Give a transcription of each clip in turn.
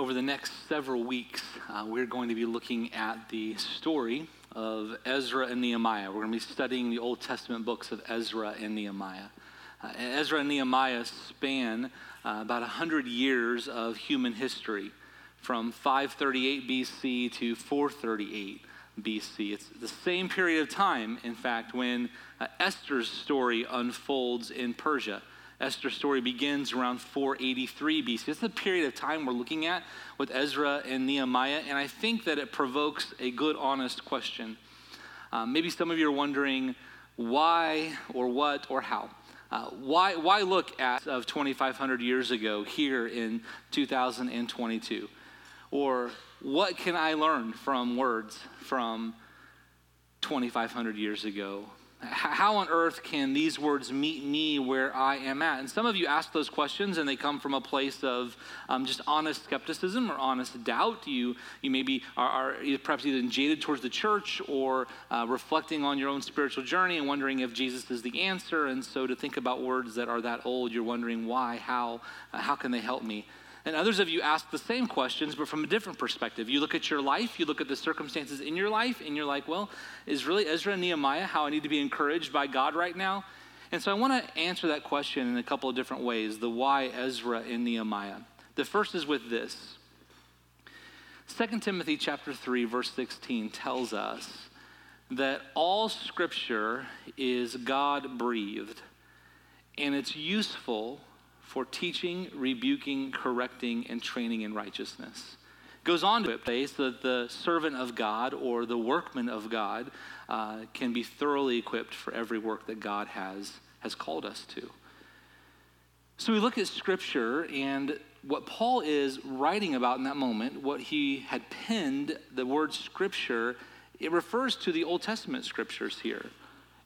over the next several weeks, uh, we're going to be looking at the story of Ezra and Nehemiah. We're going to be studying the Old Testament books of Ezra and Nehemiah. Uh, Ezra and Nehemiah span uh, about 100 years of human history from 538 BC to 438 BC. It's the same period of time, in fact, when uh, Esther's story unfolds in Persia. Esther's story begins around 483 BC. It's the period of time we're looking at with Ezra and Nehemiah, and I think that it provokes a good, honest question. Um, maybe some of you are wondering why or what or how. Uh, why, why look at of 2,500 years ago here in 2022? Or what can I learn from words from 2,500 years ago how on earth can these words meet me where I am at? And some of you ask those questions and they come from a place of um, just honest skepticism or honest doubt. You, you maybe are, are perhaps even jaded towards the church or uh, reflecting on your own spiritual journey and wondering if Jesus is the answer. And so to think about words that are that old, you're wondering why, how, uh, how can they help me? And others of you ask the same questions, but from a different perspective. You look at your life, you look at the circumstances in your life, and you're like, well, is really Ezra and Nehemiah how I need to be encouraged by God right now? And so I want to answer that question in a couple of different ways the why Ezra and Nehemiah. The first is with this 2 Timothy chapter 3 verse 16 tells us that all scripture is God breathed and it's useful for teaching, rebuking, correcting, and training in righteousness. Goes on to say so that the servant of God or the workman of God uh, can be thoroughly equipped for every work that God has, has called us to. So we look at Scripture and what Paul is writing about in that moment, what he had penned, the word Scripture, it refers to the Old Testament Scriptures here.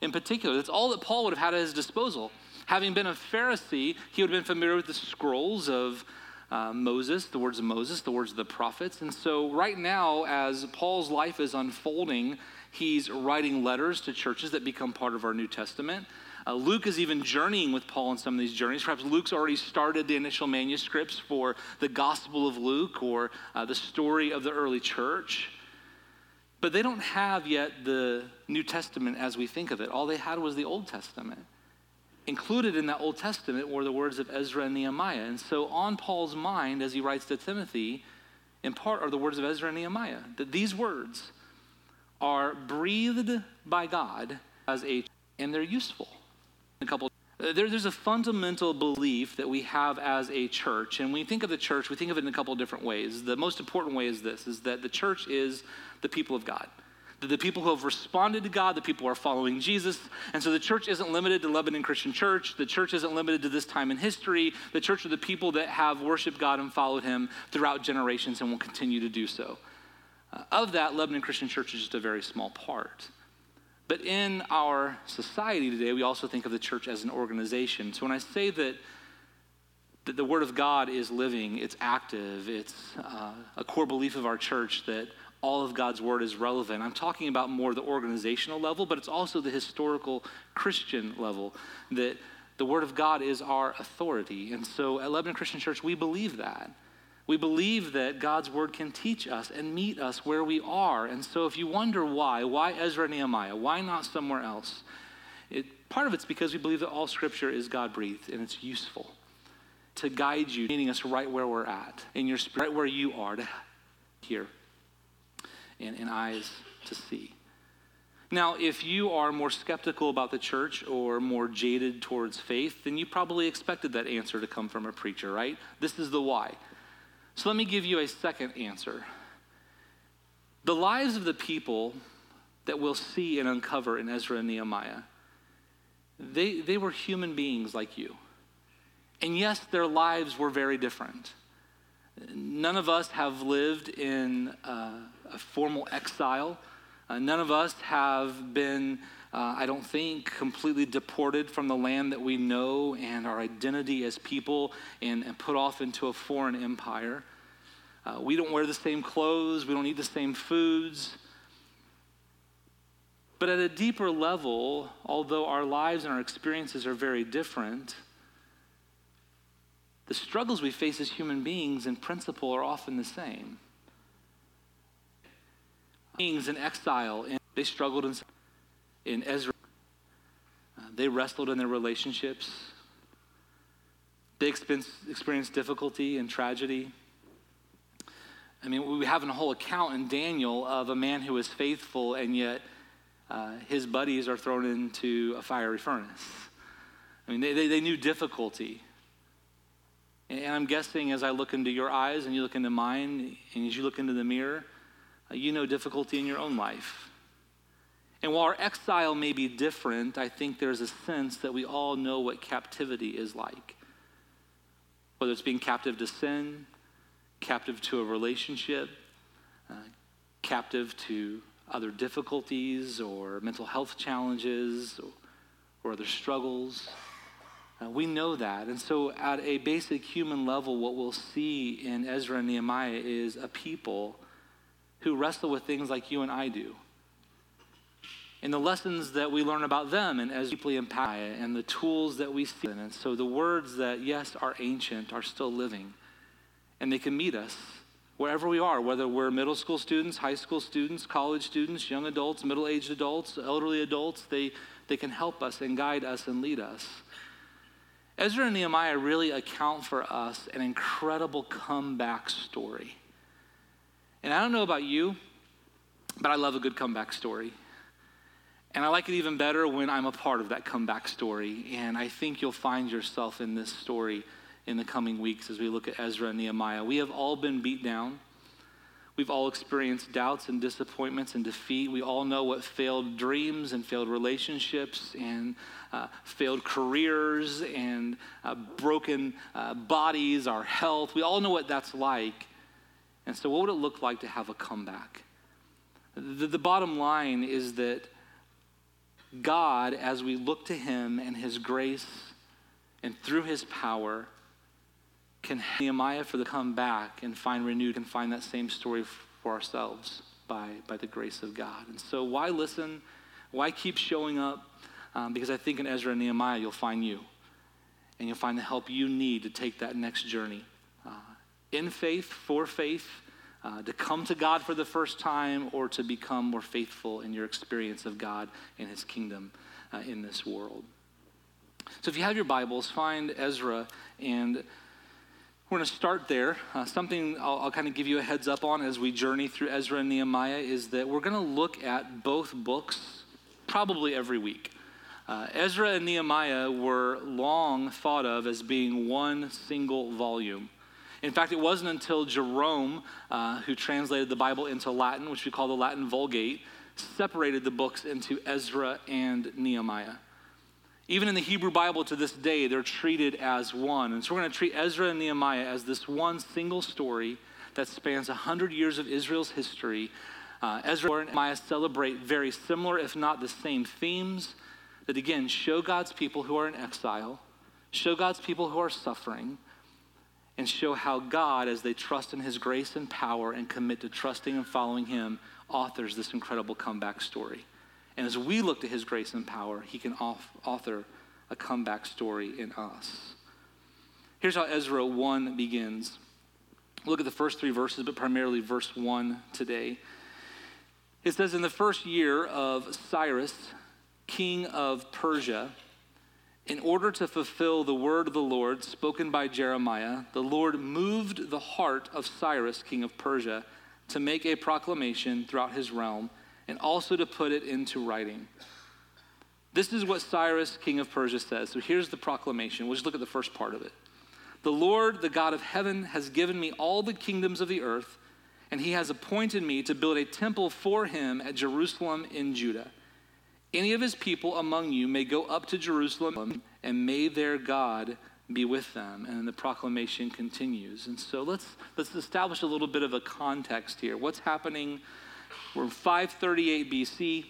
In particular, that's all that Paul would have had at his disposal. Having been a Pharisee, he would have been familiar with the scrolls of uh, Moses, the words of Moses, the words of the prophets. And so, right now, as Paul's life is unfolding, he's writing letters to churches that become part of our New Testament. Uh, Luke is even journeying with Paul on some of these journeys. Perhaps Luke's already started the initial manuscripts for the Gospel of Luke or uh, the story of the early church. But they don't have yet the New Testament as we think of it. All they had was the Old Testament included in that Old Testament were the words of Ezra and Nehemiah. And so, on Paul's mind, as he writes to Timothy, in part are the words of Ezra and Nehemiah. That these words are breathed by God as a, and they're useful. A couple. Uh, there, there's a fundamental belief that we have as a church, and when we think of the church, we think of it in a couple of different ways. The most important way is this: is that the church is the people of God the people who have responded to God, the people who are following Jesus. And so the church isn't limited to Lebanon Christian Church. The church isn't limited to this time in history. The church are the people that have worshiped God and followed Him throughout generations and will continue to do so. Uh, of that, Lebanon Christian Church is just a very small part. But in our society today, we also think of the church as an organization. So when I say that, that the Word of God is living, it's active, it's uh, a core belief of our church that all of God's word is relevant. I'm talking about more the organizational level, but it's also the historical Christian level that the word of God is our authority. And so at Lebanon Christian Church, we believe that. We believe that God's word can teach us and meet us where we are. And so if you wonder why, why Ezra Nehemiah? Why not somewhere else? It, part of it's because we believe that all scripture is God breathed and it's useful to guide you, meeting us right where we're at, in your spirit, right where you are to hear and, and eyes to see. Now, if you are more skeptical about the church or more jaded towards faith, then you probably expected that answer to come from a preacher, right? This is the why. So let me give you a second answer. The lives of the people that we'll see and uncover in Ezra and Nehemiah, they, they were human beings like you. And yes, their lives were very different. None of us have lived in uh, formal exile. Uh, none of us have been, uh, I don't think, completely deported from the land that we know and our identity as people and, and put off into a foreign empire. Uh, we don't wear the same clothes, we don't eat the same foods. But at a deeper level, although our lives and our experiences are very different, the struggles we face as human beings in principle are often the same. Beings in exile, and they struggled in, in Ezra. Uh, they wrestled in their relationships. They experienced difficulty and tragedy. I mean, we have a whole account in Daniel of a man who was faithful and yet uh, his buddies are thrown into a fiery furnace. I mean, they, they, they knew difficulty. And I'm guessing as I look into your eyes and you look into mine, and as you look into the mirror, you know difficulty in your own life. And while our exile may be different, I think there's a sense that we all know what captivity is like. Whether it's being captive to sin, captive to a relationship, uh, captive to other difficulties or mental health challenges or, or other struggles. Uh, we know that. And so, at a basic human level, what we'll see in Ezra and Nehemiah is a people who wrestle with things like you and I do. And the lessons that we learn about them and as deeply impact and the tools that we see. And so the words that, yes, are ancient are still living and they can meet us wherever we are, whether we're middle school students, high school students, college students, young adults, middle aged adults, elderly adults, they, they can help us and guide us and lead us. Ezra and Nehemiah really account for us an incredible comeback story. And I don't know about you, but I love a good comeback story. And I like it even better when I'm a part of that comeback story. And I think you'll find yourself in this story in the coming weeks as we look at Ezra and Nehemiah. We have all been beat down. We've all experienced doubts and disappointments and defeat. We all know what failed dreams and failed relationships and uh, failed careers and uh, broken uh, bodies, our health. We all know what that's like. And so, what would it look like to have a comeback? The, the bottom line is that God, as we look to Him and His grace and through His power, can Nehemiah for the comeback and find renewed and find that same story for ourselves by, by the grace of God. And so why listen? Why keep showing up? Um, because I think in Ezra and Nehemiah you'll find you. And you'll find the help you need to take that next journey. In faith, for faith, uh, to come to God for the first time, or to become more faithful in your experience of God and His kingdom uh, in this world. So if you have your Bibles, find Ezra and we're going to start there. Uh, something I'll, I'll kind of give you a heads up on as we journey through Ezra and Nehemiah is that we're going to look at both books probably every week. Uh, Ezra and Nehemiah were long thought of as being one single volume. In fact, it wasn't until Jerome, uh, who translated the Bible into Latin, which we call the Latin Vulgate, separated the books into Ezra and Nehemiah. Even in the Hebrew Bible to this day, they're treated as one. And so we're going to treat Ezra and Nehemiah as this one single story that spans 100 years of Israel's history. Uh, Ezra and Nehemiah celebrate very similar, if not the same, themes that, again, show God's people who are in exile, show God's people who are suffering, and show how God, as they trust in His grace and power and commit to trusting and following Him, authors this incredible comeback story. And as we look to his grace and power, he can author a comeback story in us. Here's how Ezra 1 begins. Look at the first three verses, but primarily verse 1 today. It says, In the first year of Cyrus, king of Persia, in order to fulfill the word of the Lord spoken by Jeremiah, the Lord moved the heart of Cyrus, king of Persia, to make a proclamation throughout his realm and also to put it into writing. This is what Cyrus, king of Persia, says. So here's the proclamation. We'll just look at the first part of it. The Lord, the God of heaven, has given me all the kingdoms of the earth, and he has appointed me to build a temple for him at Jerusalem in Judah. Any of his people among you may go up to Jerusalem, and may their God be with them. And the proclamation continues. And so let's, let's establish a little bit of a context here. What's happening we're in 538 BC.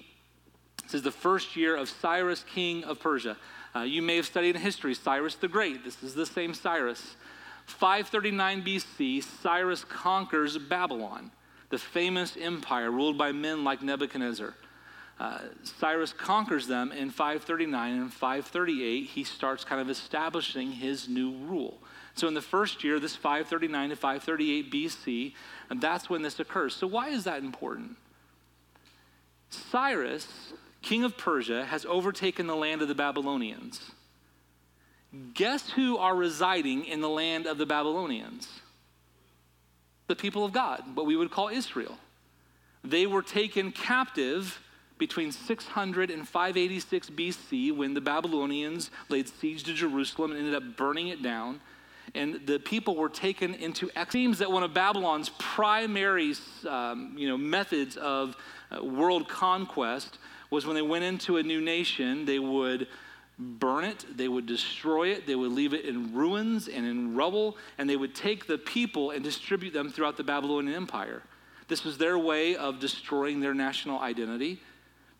This is the first year of Cyrus, king of Persia. Uh, you may have studied in history Cyrus the Great. This is the same Cyrus. 539 BC, Cyrus conquers Babylon, the famous empire ruled by men like Nebuchadnezzar. Uh, Cyrus conquers them in 539, and in 538, he starts kind of establishing his new rule. So, in the first year, this 539 to 538 BC, and that's when this occurs. So, why is that important? Cyrus, king of Persia, has overtaken the land of the Babylonians. Guess who are residing in the land of the Babylonians? The people of God, what we would call Israel. They were taken captive between 600 and 586 BC when the Babylonians laid siege to Jerusalem and ended up burning it down. And the people were taken into exile. It seems that one of Babylon's primary um, you know, methods of uh, world conquest was when they went into a new nation, they would burn it, they would destroy it, they would leave it in ruins and in rubble, and they would take the people and distribute them throughout the Babylonian Empire. This was their way of destroying their national identity,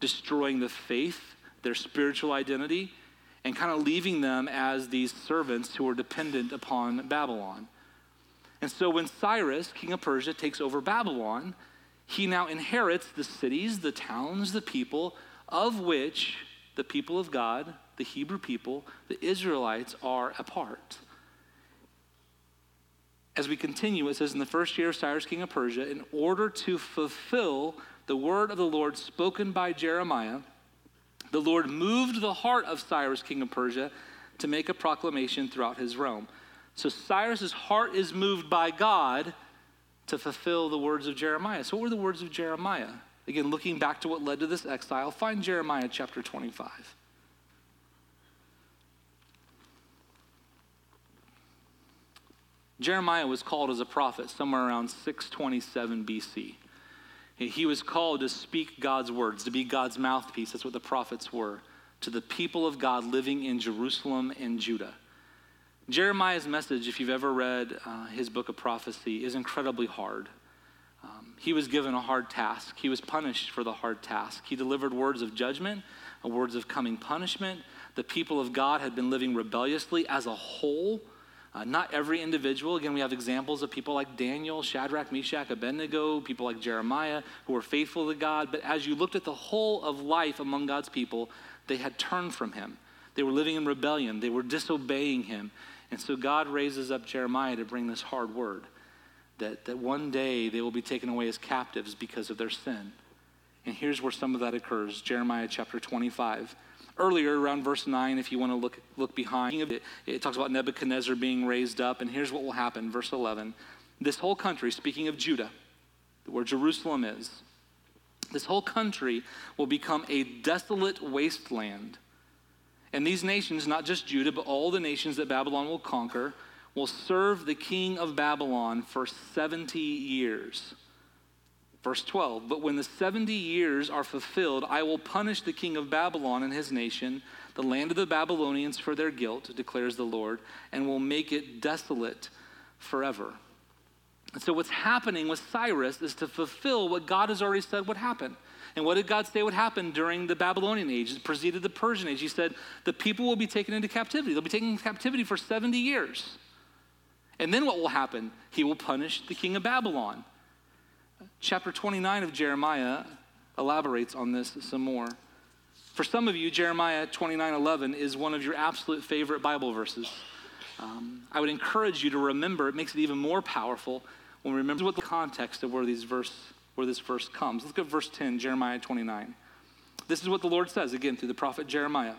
destroying the faith, their spiritual identity, and kind of leaving them as these servants who are dependent upon Babylon. And so when Cyrus, king of Persia, takes over Babylon, he now inherits the cities, the towns, the people, of which the people of God, the Hebrew people, the Israelites are a part. As we continue, it says in the first year of Cyrus, king of Persia, in order to fulfill the word of the Lord spoken by Jeremiah, the Lord moved the heart of Cyrus, king of Persia, to make a proclamation throughout his realm. So Cyrus's heart is moved by God to fulfill the words of Jeremiah. So, what were the words of Jeremiah? Again, looking back to what led to this exile, find Jeremiah chapter 25. Jeremiah was called as a prophet somewhere around 627 BC. He was called to speak God's words, to be God's mouthpiece. That's what the prophets were to the people of God living in Jerusalem and Judah. Jeremiah's message, if you've ever read uh, his book of prophecy, is incredibly hard. Um, he was given a hard task. He was punished for the hard task. He delivered words of judgment, uh, words of coming punishment. The people of God had been living rebelliously as a whole uh, not every individual. Again, we have examples of people like Daniel, Shadrach, Meshach, Abednego, people like Jeremiah who were faithful to God. But as you looked at the whole of life among God's people, they had turned from him. They were living in rebellion, they were disobeying him. And so God raises up Jeremiah to bring this hard word that, that one day they will be taken away as captives because of their sin. And here's where some of that occurs Jeremiah chapter 25 earlier around verse 9 if you want to look, look behind it, it talks about nebuchadnezzar being raised up and here's what will happen verse 11 this whole country speaking of judah where jerusalem is this whole country will become a desolate wasteland. And these nations not just judah but all the nations that babylon will conquer will serve the king of babylon for 70 years Verse 12, but when the 70 years are fulfilled, I will punish the king of Babylon and his nation, the land of the Babylonians, for their guilt, declares the Lord, and will make it desolate forever. And so, what's happening with Cyrus is to fulfill what God has already said would happen. And what did God say would happen during the Babylonian age? It preceded the Persian age. He said, the people will be taken into captivity. They'll be taken into captivity for 70 years. And then what will happen? He will punish the king of Babylon. Chapter 29 of Jeremiah elaborates on this some more. For some of you, Jeremiah 29 11 is one of your absolute favorite Bible verses. Um, I would encourage you to remember, it makes it even more powerful when we remember what the context of where, these verse, where this verse comes. Let's go to verse 10, Jeremiah 29. This is what the Lord says, again, through the prophet Jeremiah.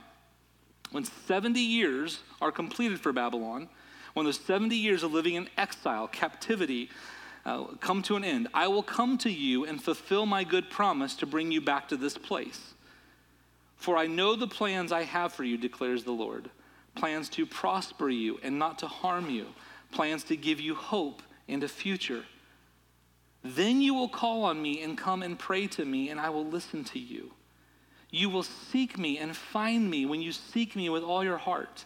When 70 years are completed for Babylon, when those 70 years of living in exile, captivity, uh, come to an end. I will come to you and fulfill my good promise to bring you back to this place. For I know the plans I have for you, declares the Lord plans to prosper you and not to harm you, plans to give you hope and a future. Then you will call on me and come and pray to me, and I will listen to you. You will seek me and find me when you seek me with all your heart.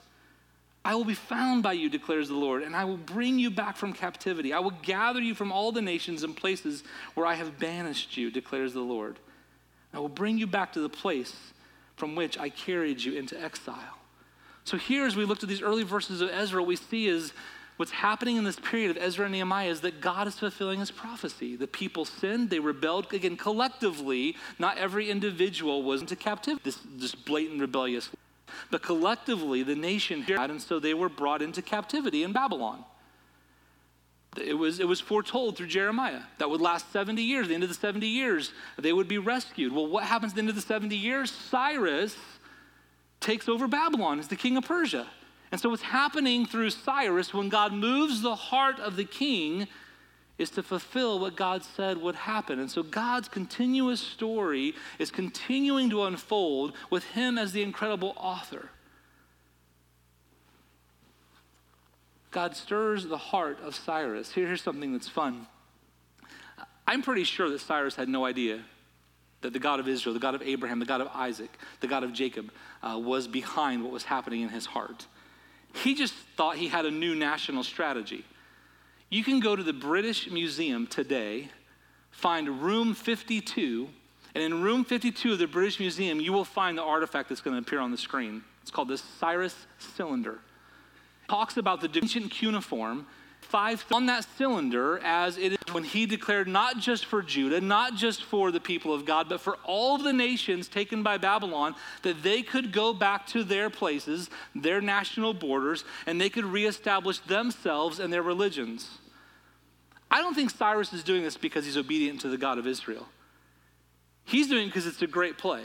I will be found by you, declares the Lord, and I will bring you back from captivity. I will gather you from all the nations and places where I have banished you, declares the Lord. I will bring you back to the place from which I carried you into exile. So, here, as we looked at these early verses of Ezra, we see is what's happening in this period of Ezra and Nehemiah is that God is fulfilling his prophecy. The people sinned, they rebelled. Again, collectively, not every individual was into captivity, this, this blatant rebellious But collectively, the nation had, and so they were brought into captivity in Babylon. It was, it was foretold through Jeremiah that would last 70 years. the end of the 70 years, they would be rescued. Well, what happens at the end of the 70 years? Cyrus takes over Babylon as the king of Persia. And so, what's happening through Cyrus when God moves the heart of the king is to fulfill what God said would happen. And so, God's continuous story is continuing to unfold with him as the incredible author. God stirs the heart of Cyrus. here's something that's fun. I'm pretty sure that Cyrus had no idea that the God of Israel, the God of Abraham, the God of Isaac, the God of Jacob uh, was behind what was happening in his heart. He just thought he had a new national strategy. You can go to the British Museum today, find room 52, and in room 52 of the British Museum, you will find the artifact that's going to appear on the screen. It's called the Cyrus cylinder It talks about the ancient cuneiform five on that cylinder as it is when he declared not just for Judah, not just for the people of God, but for all of the nations taken by Babylon, that they could go back to their places, their national borders, and they could reestablish themselves and their religions. I don't think Cyrus is doing this because he's obedient to the God of Israel. He's doing it because it's a great play.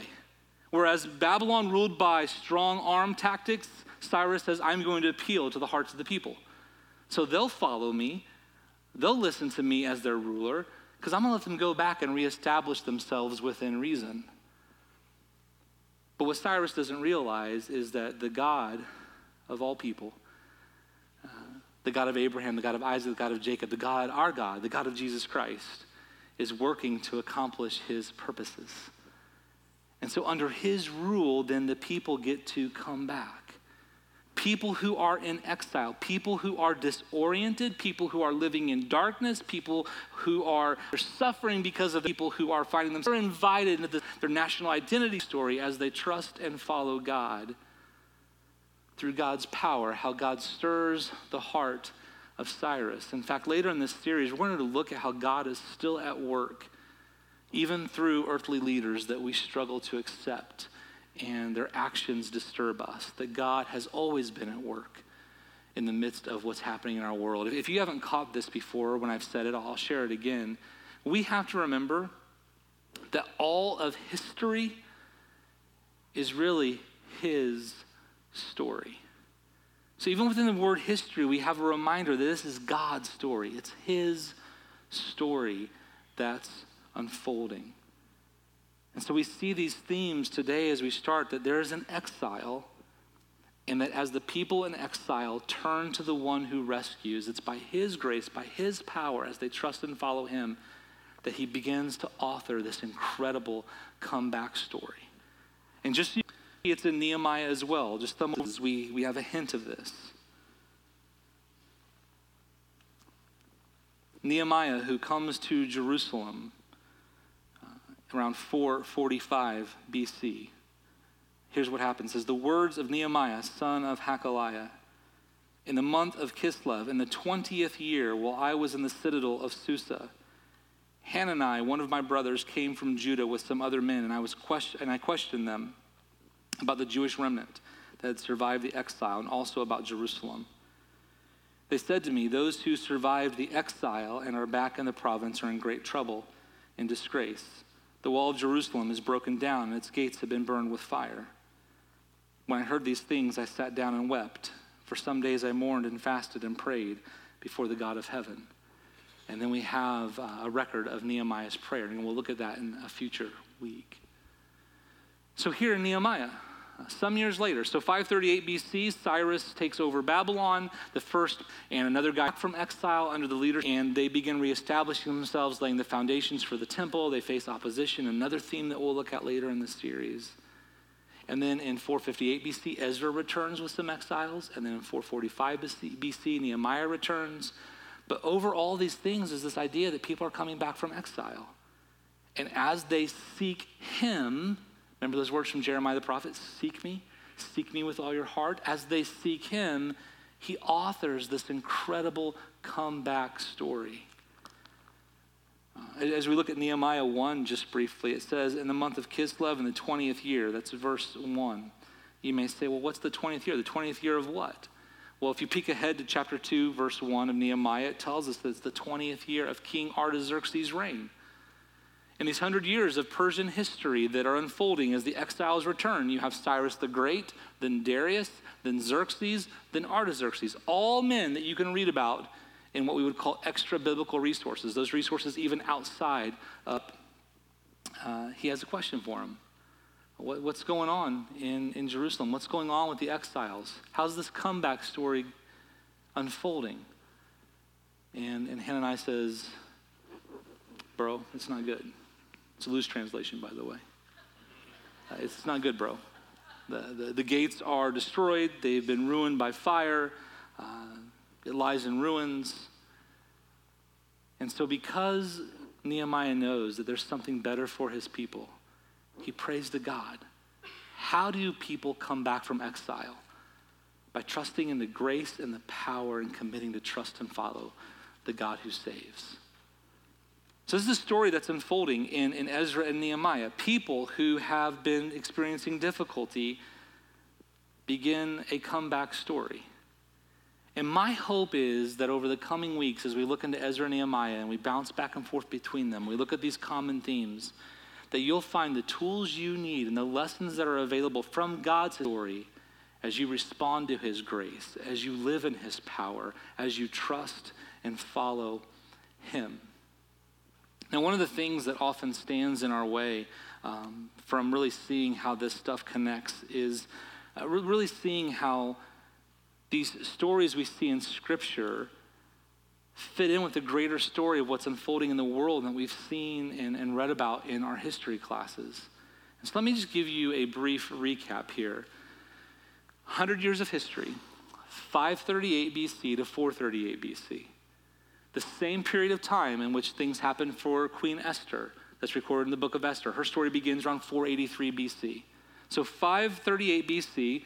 Whereas Babylon ruled by strong arm tactics, Cyrus says, I'm going to appeal to the hearts of the people. So they'll follow me, they'll listen to me as their ruler, because I'm going to let them go back and reestablish themselves within reason. But what Cyrus doesn't realize is that the God of all people, the God of Abraham, the God of Isaac, the God of Jacob, the God, our God, the God of Jesus Christ, is working to accomplish his purposes. And so, under his rule, then the people get to come back people who are in exile, people who are disoriented, people who are living in darkness, people who are suffering because of people who are finding themselves are invited into the, their national identity story as they trust and follow God through God's power, how God stirs the heart of Cyrus. In fact, later in this series, we're going to look at how God is still at work, even through earthly leaders that we struggle to accept and their actions disturb us, that God has always been at work in the midst of what's happening in our world. If you haven't caught this before when I've said it, I'll share it again. We have to remember that all of history is really His story. So even within the word history, we have a reminder that this is God's story. It's His story that's unfolding. And so we see these themes today as we start that there is an exile, and that as the people in exile turn to the one who rescues, it's by his grace, by his power, as they trust and follow him, that he begins to author this incredible comeback story. And just it's in Nehemiah as well. Just some we, we have a hint of this. Nehemiah, who comes to Jerusalem uh, around 445 BC. Here's what happens: It says the words of Nehemiah, son of Hakaliah, in the month of Kislev, in the twentieth year, while I was in the citadel of Susa, Hanani, one of my brothers, came from Judah with some other men, and I was question- and I questioned them about the Jewish remnant that had survived the exile, and also about Jerusalem. They said to me, Those who survived the exile and are back in the province are in great trouble and disgrace. The wall of Jerusalem is broken down, and its gates have been burned with fire. When I heard these things, I sat down and wept. For some days I mourned and fasted and prayed before the God of heaven. And then we have uh, a record of Nehemiah's prayer, and we'll look at that in a future week. So, here in Nehemiah, some years later, so 538 BC, Cyrus takes over Babylon, the first and another guy from exile under the leader, and they begin reestablishing themselves, laying the foundations for the temple. They face opposition, another theme that we'll look at later in the series. And then in 458 BC, Ezra returns with some exiles, and then in 445 BC, Nehemiah returns. But over all these things is this idea that people are coming back from exile. And as they seek him, Remember those words from Jeremiah the prophet Seek me, seek me with all your heart. As they seek him, he authors this incredible comeback story. Uh, as we look at Nehemiah 1 just briefly, it says, In the month of Kislev in the 20th year, that's verse 1, You may say, well, what's the 20th year? The 20th year of what? Well, if you peek ahead to chapter 2, verse 1 of Nehemiah, it tells us that it's the 20th year of King Artaxerxes' reign. In these hundred years of Persian history that are unfolding as the exiles return, you have Cyrus the Great, then Darius, then Xerxes, then Artaxerxes. All men that you can read about in what we would call extra biblical resources, those resources even outside of. Uh, he has a question for him. What, what's going on in, in Jerusalem? What's going on with the exiles? How's this comeback story unfolding? And, and Hananiah says, Bro, it's not good. It's a loose translation, by the way. Uh, it's not good, bro. The, the, the, gates are destroyed, they've been ruined by fire, uh, it lies in ruins. And so, because Nehemiah knows that there's something better for his people, he prays to God. How do people come back from exile? By trusting in the grace and the power and committing to trust and follow the God who saves. So, this is a story that's unfolding in, in Ezra and Nehemiah. People who have been experiencing difficulty begin a comeback story. And my hope is that over the coming weeks, as we look into Ezra and Nehemiah and we bounce back and forth between them, we look at these common themes, that you'll find the tools you need and the lessons that are available from God's story as you respond to His grace, as you live in His power, as you trust and follow Him. Now, one of the things that often stands in our way um, from really seeing how this stuff connects is uh, really seeing how these stories we see in Scripture fit in with the greater story of what's unfolding in the world that we've seen and, and read about in our history classes. And so let me just give you a brief recap here 100 years of history, 538 BC to 438 BC the same period of time in which things happened for Queen Esther, that's recorded in the book of Esther. Her story begins around 483 BC. So 538 BC,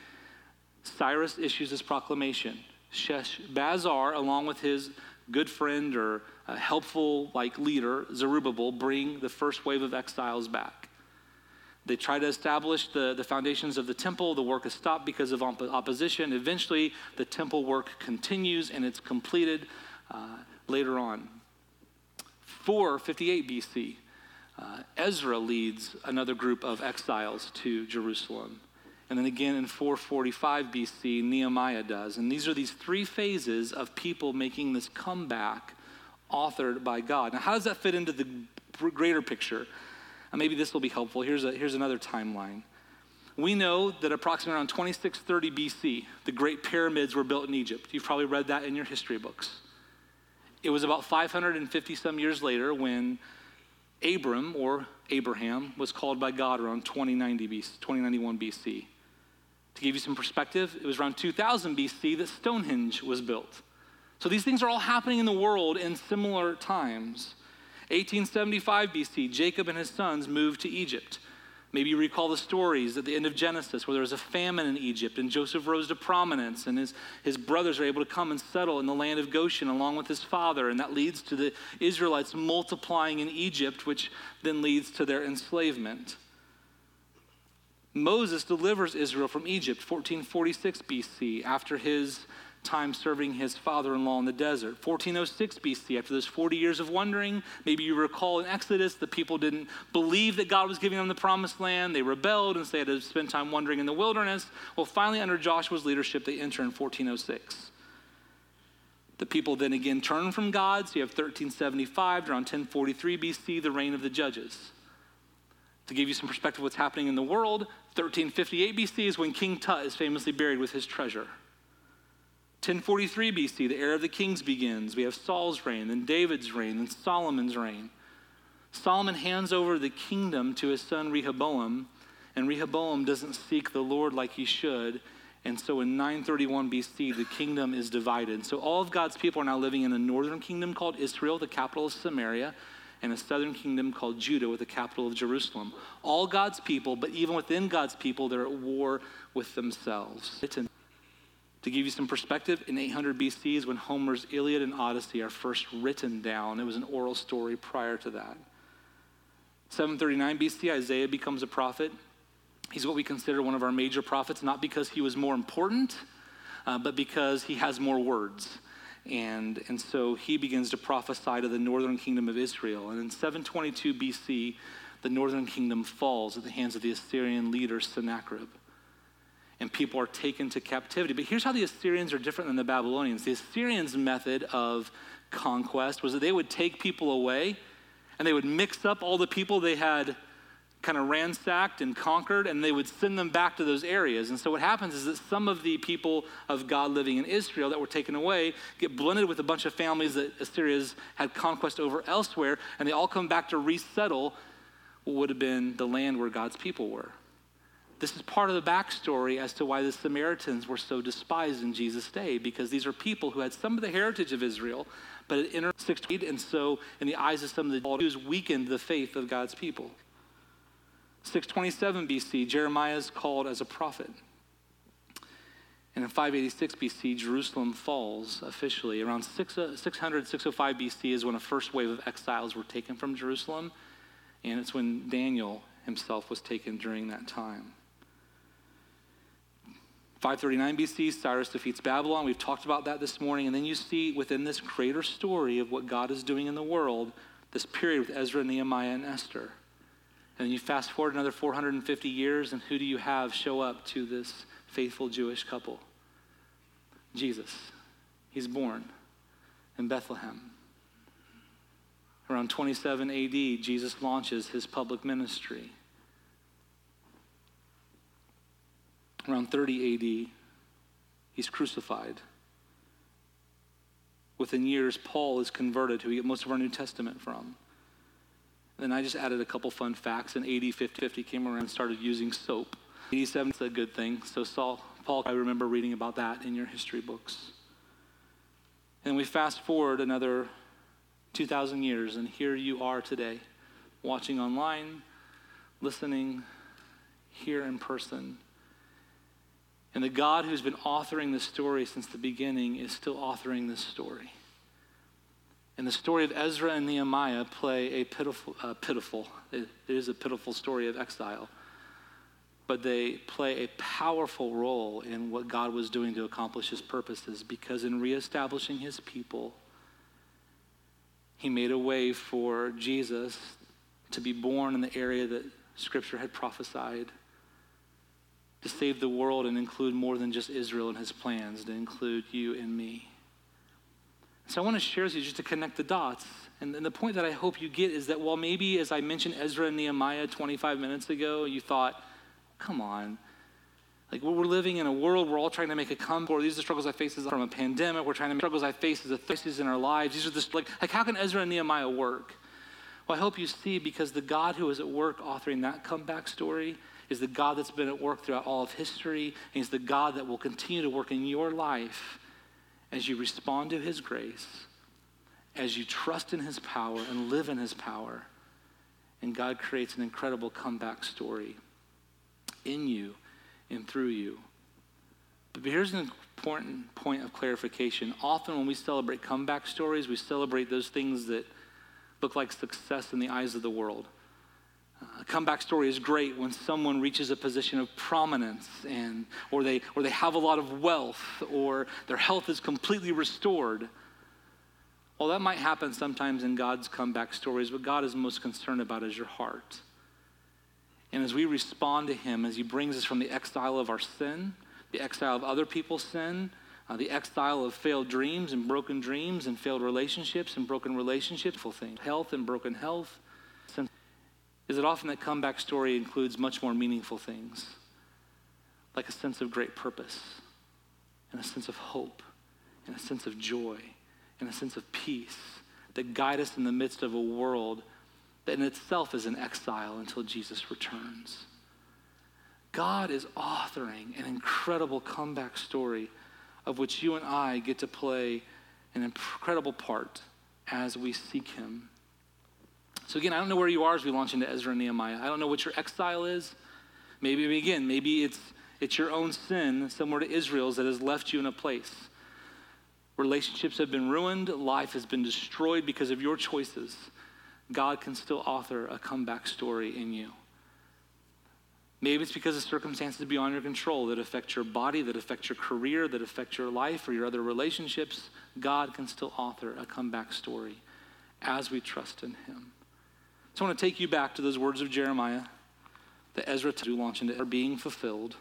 Cyrus issues this proclamation. Sheshbazzar, along with his good friend or helpful like leader, Zerubbabel, bring the first wave of exiles back. They try to establish the, the foundations of the temple. The work is stopped because of op- opposition. Eventually, the temple work continues and it's completed. Uh, later on. 458 BC, uh, Ezra leads another group of exiles to Jerusalem. And then again in 445 BC, Nehemiah does. And these are these three phases of people making this comeback authored by God. Now, how does that fit into the greater picture? Uh, maybe this will be helpful. Here's, a, here's another timeline. We know that approximately around 2630 BC, the Great Pyramids were built in Egypt. You've probably read that in your history books. It was about 550 some years later when Abram, or Abraham, was called by God around 2090 BC, 2091 BC. To give you some perspective, it was around 2000 BC that Stonehenge was built. So these things are all happening in the world in similar times. 1875 BC, Jacob and his sons moved to Egypt. Maybe you recall the stories at the end of Genesis where there was a famine in Egypt and Joseph rose to prominence and his, his brothers are able to come and settle in the land of Goshen along with his father. And that leads to the Israelites multiplying in Egypt, which then leads to their enslavement. Moses delivers Israel from Egypt, 1446 BC, after his time serving his father in law in the desert. 1406 BC, after those 40 years of wandering, maybe you recall in Exodus, the people didn't believe that God was giving them the promised land. They rebelled and so they had to spend time wandering in the wilderness. Well, finally, under Joshua's leadership, they enter in 1406. The people then again turn from God, so you have 1375 to around 1043 BC, the reign of the judges. To give you some perspective of what's happening in the world, 1358 BC is when King Tut is famously buried with his treasure. 1043 BC, the era of the kings begins. We have Saul's reign, then David's reign, then Solomon's reign. Solomon hands over the kingdom to his son Rehoboam, and Rehoboam doesn't seek the Lord like he should. And so in 931 BC, the kingdom is divided. So all of God's people are now living in a northern kingdom called Israel, the capital of Samaria, and a southern kingdom called Judah, with the capital of Jerusalem. All God's people, but even within God's people, they're at war with themselves. It's an to give you some perspective, in 800 BC is when Homer's Iliad and Odyssey are first written down. It was an oral story prior to that. 739 BC, Isaiah becomes a prophet. He's what we consider one of our major prophets, not because he was more important, uh, but because he has more words. And, and so he begins to prophesy to the northern kingdom of Israel. And in 722 BC, the northern kingdom falls at the hands of the Assyrian leader Sennacherib. And people are taken to captivity. But here's how the Assyrians are different than the Babylonians. The Assyrians' method of conquest was that they would take people away and they would mix up all the people they had kind of ransacked and conquered, and they would send them back to those areas. And so what happens is that some of the people of God living in Israel that were taken away get blended with a bunch of families that Assyria's had conquest over elsewhere, and they all come back to resettle what would have been the land where God's people were. This is part of the backstory as to why the Samaritans were so despised in Jesus' day, because these are people who had some of the heritage of Israel, but it entered six and so in the eyes of some of the Jews weakened the faith of God's people. 627 BC, Jeremiah is called as a prophet. And in 586 BC, Jerusalem falls officially. Around 600, uh, 605 BC is when a first wave of exiles were taken from Jerusalem. And it's when Daniel himself was taken during that time. 539 BC, Cyrus defeats Babylon. We've talked about that this morning. And then you see within this greater story of what God is doing in the world, this period with Ezra, Nehemiah, and Esther. And you fast forward another 450 years, and who do you have show up to this faithful Jewish couple? Jesus. He's born in Bethlehem. Around 27 AD, Jesus launches his public ministry. Around 30 AD, he's crucified. Within years, Paul is converted, who we get most of our New Testament from. Then I just added a couple fun facts. In AD 50, 50 came around and started using soap. 87 is a good thing. So Saul, Paul, I remember reading about that in your history books. And we fast forward another 2,000 years, and here you are today, watching online, listening here in person. And the God who's been authoring this story since the beginning is still authoring this story. And the story of Ezra and Nehemiah play a pitiful, uh, pitiful, it is a pitiful story of exile, but they play a powerful role in what God was doing to accomplish his purposes because in reestablishing his people, he made a way for Jesus to be born in the area that Scripture had prophesied, to save the world and include more than just Israel in his plans, to include you and me. So I want to share with you just to connect the dots. And, and the point that I hope you get is that while maybe, as I mentioned Ezra and Nehemiah 25 minutes ago, you thought, come on. Like we're living in a world, we're all trying to make a comeback. These are the struggles I face from a pandemic. We're trying to make struggles I face as a crisis in our lives. These are the like, like how can Ezra and Nehemiah work? Well, I hope you see because the God who is at work authoring that comeback story is the God that's been at work throughout all of history. And he's the God that will continue to work in your life as you respond to His grace, as you trust in His power and live in His power, and God creates an incredible comeback story in you and through you. But here's an important point of clarification. Often, when we celebrate comeback stories, we celebrate those things that look like success in the eyes of the world. A comeback story is great when someone reaches a position of prominence and or they or they have a lot of wealth or their health is completely restored. Well, that might happen sometimes in God's comeback stories, but God is most concerned about is your heart. And as we respond to him as he brings us from the exile of our sin, the exile of other people's sin, uh, the exile of failed dreams and broken dreams and failed relationships and broken relationships, health and broken health, is that often that comeback story includes much more meaningful things, like a sense of great purpose, and a sense of hope, and a sense of joy, and a sense of peace that guide us in the midst of a world that in itself is in exile until Jesus returns. God is authoring an incredible comeback story of which you and I get to play an incredible part as we seek Him so, again, I don't know where you are as we launch into Ezra and Nehemiah. I don't know what your exile is. Maybe, again, maybe it's, it's your own sin, similar to Israel's, that has left you in a place. Relationships have been ruined, life has been destroyed because of your choices. God can still author a comeback story in you. Maybe it's because of circumstances beyond your control that affect your body, that affect your career, that affect your life or your other relationships. God can still author a comeback story as we trust in Him. So I want to take you back to those words of Jeremiah that Ezra to launch into are being fulfilled.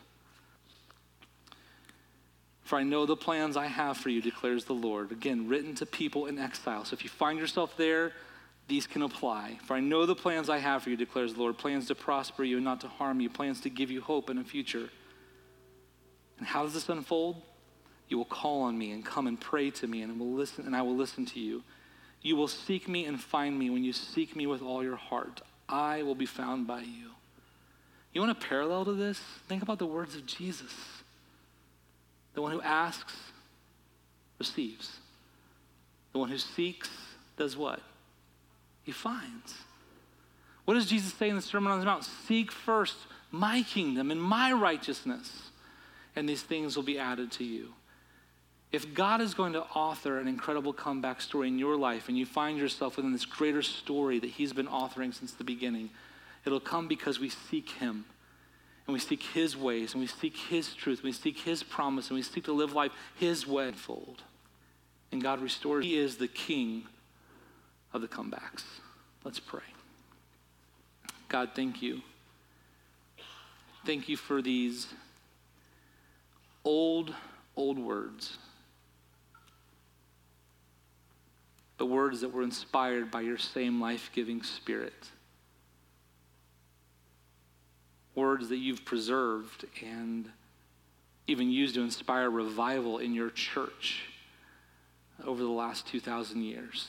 For I know the plans I have for you, declares the Lord. Again, written to people in exile. So if you find yourself there, these can apply. For I know the plans I have for you, declares the Lord plans to prosper you and not to harm you, plans to give you hope and a future. And how does this unfold? You will call on me and come and pray to me, and, will listen, and I will listen to you. You will seek me and find me when you seek me with all your heart. I will be found by you. You want a parallel to this? Think about the words of Jesus. The one who asks receives. The one who seeks does what? He finds. What does Jesus say in the Sermon on the Mount? Seek first my kingdom and my righteousness, and these things will be added to you. If God is going to author an incredible comeback story in your life and you find yourself within this greater story that He's been authoring since the beginning, it'll come because we seek Him and we seek His ways and we seek His truth, and we seek His promise, and we seek to live life His way fold. And God restores. He is the King of the comebacks. Let's pray. God, thank you. Thank you for these old, old words the words that were inspired by your same life giving spirit. Words that you've preserved and even used to inspire revival in your church over the last 2,000 years.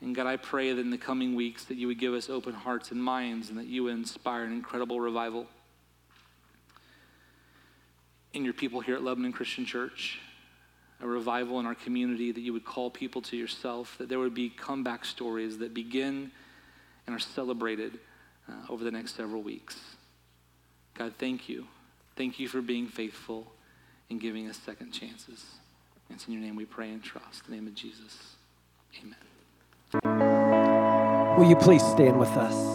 And God, I pray that in the coming weeks that you would give us open hearts and minds and that you would inspire an incredible revival in your people here at Lebanon Christian Church a revival in our community, that you would call people to yourself, that there would be comeback stories that begin and are celebrated uh, over the next several weeks. God, thank you. Thank you for being faithful and giving us second chances. And it's in your name we pray and trust. In the name of Jesus. Amen. Will you please stand with us?